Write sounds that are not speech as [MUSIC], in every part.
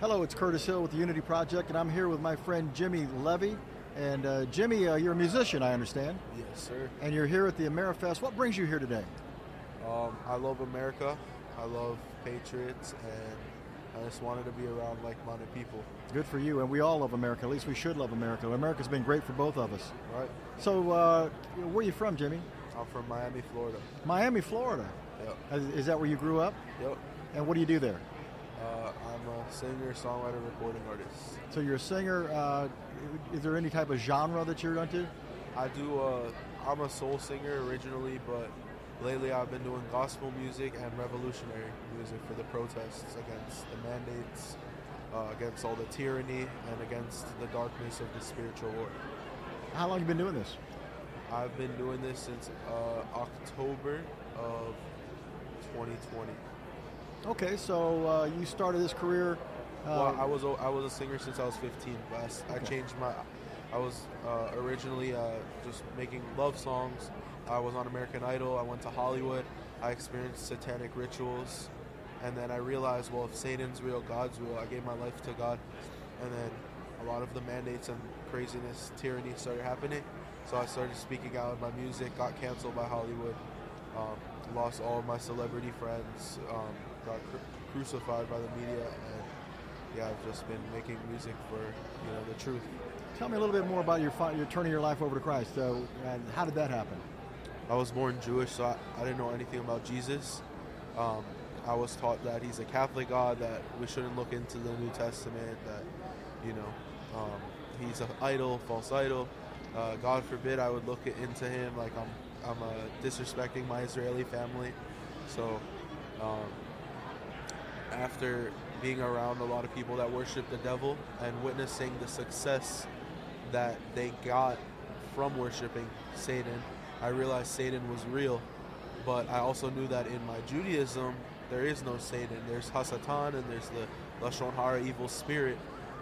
Hello, it's Curtis Hill with the Unity Project, and I'm here with my friend Jimmy Levy. And uh, Jimmy, uh, you're a musician, I understand, Yes, sir. and you're here at the AmeriFest. What brings you here today? Um, I love America. I love Patriots, and I just wanted to be around like-minded people. Good for you, and we all love America. At least we should love America. America's been great for both of us. Right? So, uh, where are you from, Jimmy? I'm from Miami, Florida. Miami, Florida. Yep. Is, is that where you grew up? Yep. And what do you do there? Uh, I'm a singer, songwriter, recording artist. So you're a singer. Uh, is there any type of genre that you're into? I do. Uh, I'm a soul singer originally, but lately I've been doing gospel music and revolutionary music for the protests against the mandates, uh, against all the tyranny, and against the darkness of the spiritual war. How long have you been doing this? I've been doing this since uh, October of 2020. Okay, so uh, you started this career. Uh, well, I was a, I was a singer since I was 15. But I s- I, Okay. changed my. I was uh, originally uh, just making love songs. I was on American Idol. I went to Hollywood. I experienced satanic rituals, and then I realized, well, if Satan's real, God's real. I gave my life to God, and then a lot of the mandates and craziness, tyranny started happening. So I started speaking out in my music. Got canceled by Hollywood. Um, lost all of my celebrity friends. Um, got cru- crucified by the media, and yeah, I've just been making music for you know the truth. Tell me a little bit more about your your turning your life over to Christ. So, and how did that happen? I was born Jewish, so I, I didn't know anything about Jesus. Um, I was taught that he's a Catholic God, that we shouldn't look into the New Testament, that you know um, he's an idol, false idol. Uh, God forbid I would look into him like I'm I'm uh, disrespecting my Israeli family. So um, after being around a lot of people that worship the devil and witnessing the success that they got from worshiping Satan, I realized Satan was real. But I also knew that in my Judaism, there is no Satan. There's Hasatan and there's the Lashon Hara, evil spirit.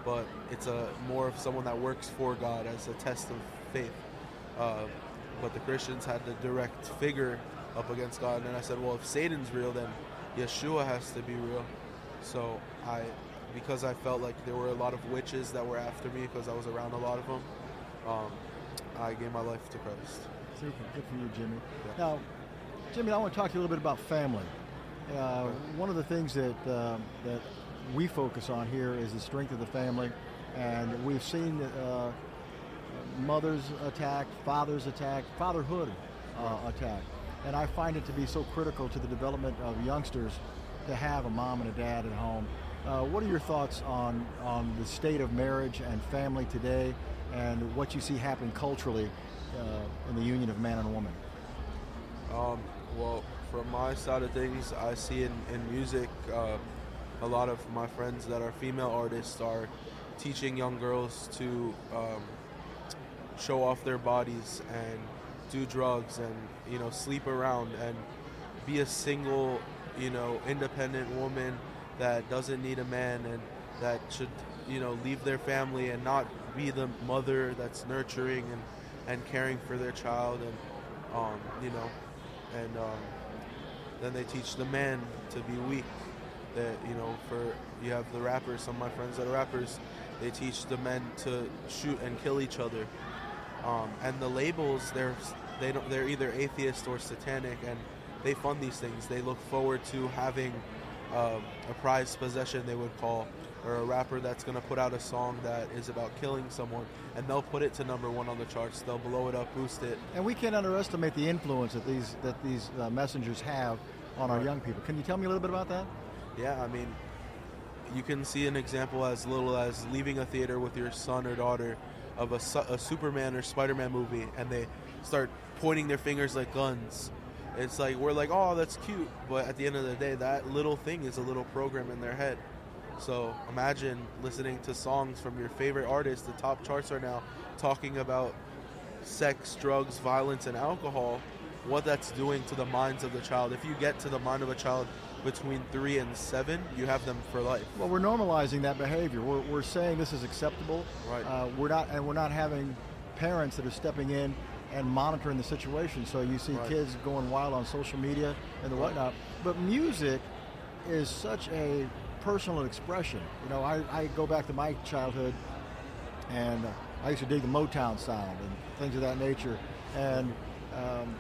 But it's a more of someone that works for God as a test of faith. Uh, but the Christians had the direct figure up against God, and I said, well, if Satan's real, then Yeshua has to be real. So I, because I felt like there were a lot of witches that were after me because I was around a lot of them, um, I gave my life to Christ. Super, good for you, Jimmy. Yeah. Now, Jimmy, I want to talk to you a little bit about family. Uh, one of the things that uh, that we focus on here is the strength of the family, and we've seen uh, mothers attacked, fathers attacked, fatherhood uh, attacked, and I find it to be so critical to the development of youngsters to have a mom and a dad at home. Uh, what are your thoughts on on the state of marriage and family today, and what you see happening culturally uh, in the union of man and woman? Um, well, from my side of things, I see in, in music, uh, a lot of my friends that are female artists are teaching young girls to um, show off their bodies and do drugs and you know sleep around and be a single, you know, independent woman that doesn't need a man and that should you know leave their family and not be the mother that's nurturing and, and caring for their child and um, you know and um, then they teach the man to be weak. That you know, for you have the rappers. Some of my friends that are rappers, they teach the men to shoot and kill each other. Um, and the labels, they're they don't they're either atheist or satanic, and they fund these things. They look forward to having um, a prized possession, they would call, or a rapper that's going to put out a song that is about killing someone, and they'll put it to number one on the charts. They'll blow it up, boost it, And we can't underestimate the influence that these that these uh, messengers have on our young people. Can you tell me a little bit about that? Yeah, I mean, you can see an example as little as leaving a theater with your son or daughter of a, Su- a Superman or Spider-Man movie, and they start pointing their fingers like guns. It's like we're like, oh, that's cute, but at the end of the day, that little thing is a little program in their head. So imagine listening to songs from your favorite artist. The top charts are now talking about sex, drugs, violence, and alcohol. What that's doing to the minds of the child. If you get to the mind of a child between three and seven, you have them for life. Well, we're normalizing that behavior. We're, we're saying this is acceptable. Right. Uh, we're not, and we're not having parents that are stepping in and monitoring the situation. So you see Right. kids going wild on social media and the Right. whatnot. But music is such a personal expression. You know, I, I go back to my childhood, and uh, I used to dig the Motown sound and things of that nature. And um,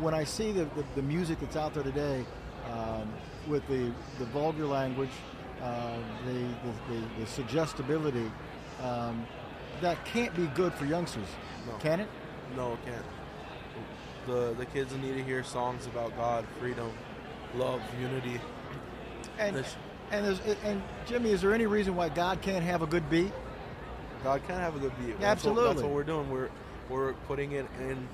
when I see the, the, the, music that's out there today, um, with the, the vulgar language, uh, the, the, the, suggestibility, um, that can't be good for youngsters, no. can it? No, it can't. The, the kids need to hear songs about God, freedom, love, unity. And, and, and Jimmy, is there any reason why God can't have a good beat? God can have a good beat. That's Absolutely. What, that's what we're doing. We're we're putting it in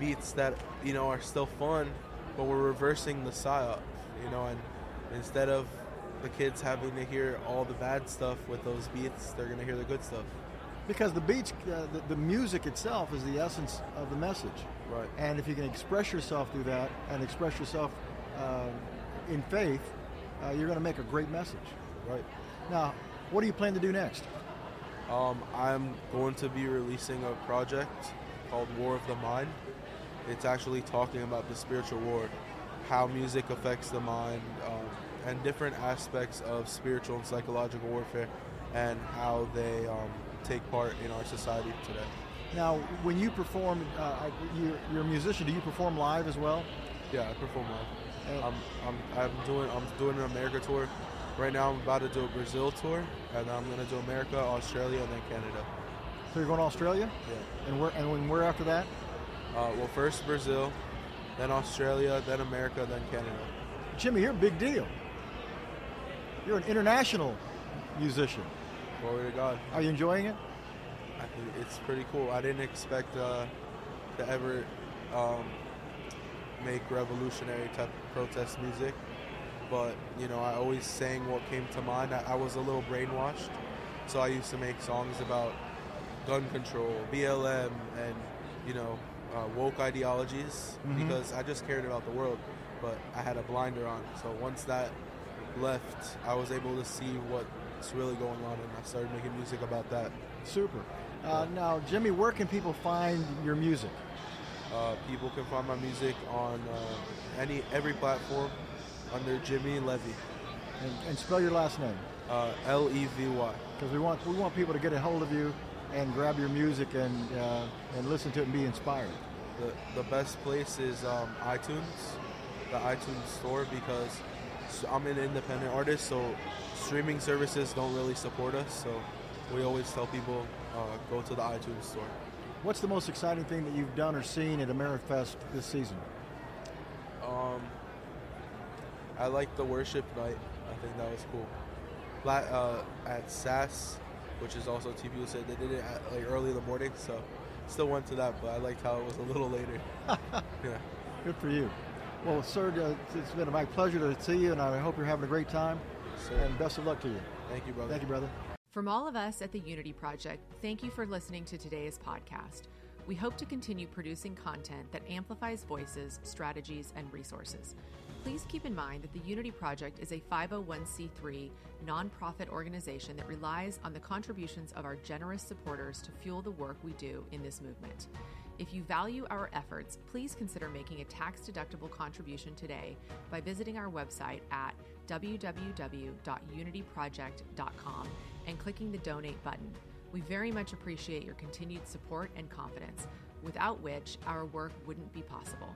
beats that you know are still fun, but we're reversing the psyop. You know, and instead of the kids having to hear all the bad stuff with those beats, they're going to hear the good stuff. Because the beats, uh, the, the, music itself is the essence of the message. Right. And if you can express yourself through that and express yourself uh, in faith, uh, you're going to make a great message. Right. Now, what do you plan to do next? Um, I'm going to be releasing a project called War of the Mind. It's actually talking about the spiritual war, how music affects the mind, um, and different aspects of spiritual and psychological warfare, and how they um, take part in our society today. Now, when you perform, uh, you, are a musician. Do you perform live as well? Yeah, I perform live. I'm, I'm, I'm doing I'm doing an America tour. Right now, I'm about to do a Brazil tour, and I'm going to do America, Australia, and then Canada. So you're going to Australia? Yeah. And where and when where after that? Uh, well, first Brazil, then Australia, then America, then Canada. Jimmy, you're a big deal. You're an international musician. Glory to God. Are you enjoying it? I think it's pretty cool. I didn't expect uh, to ever um, make revolutionary type of protest music, but you know, I always sang what came to mind. I, I was a little brainwashed, so I used to make songs about gun control, BLM, and you know, uh, woke ideologies mm-hmm. because I just cared about the world, but I had a blinder on. So once that left, I was able to see what's really going on, and I started making music about that. Super. Uh, now, Jimmy, where can people find your music? Uh, people can find my music on uh, any every platform under Jimmy Levy. And, and spell your last name. Uh, L E V Y. Because we want we want people to get a hold of you and grab your music and uh, and listen to it and be inspired. The the best place is um, iTunes, the iTunes store because I'm an independent artist, so streaming services don't really support us. So we always tell people uh, go to the iTunes store. What's the most exciting thing that you've done or seen at AmeriFest this season? Um, I like the worship night. I think that was cool. Uh, at SAS, which is also TPU said they did it at, like early in the morning, so still went to that, but I liked how it was a little later. [LAUGHS] yeah. Good for you. Well, sir, uh, it's been my pleasure to see you, and I hope you're having a great time. Sir. And best of luck to you. Thank you, brother. Thank you, brother. From all of us at the Unity Project, thank you for listening to today's podcast. We hope to continue producing content that amplifies voices, strategies, and resources. Please keep in mind that the Unity Project is a 501c3 nonprofit organization that relies on the contributions of our generous supporters to fuel the work we do in this movement. If you value our efforts, please consider making a tax deductible contribution today by visiting our website at www.unityproject.com and clicking the donate button. We very much appreciate your continued support and confidence, without which our work wouldn't be possible.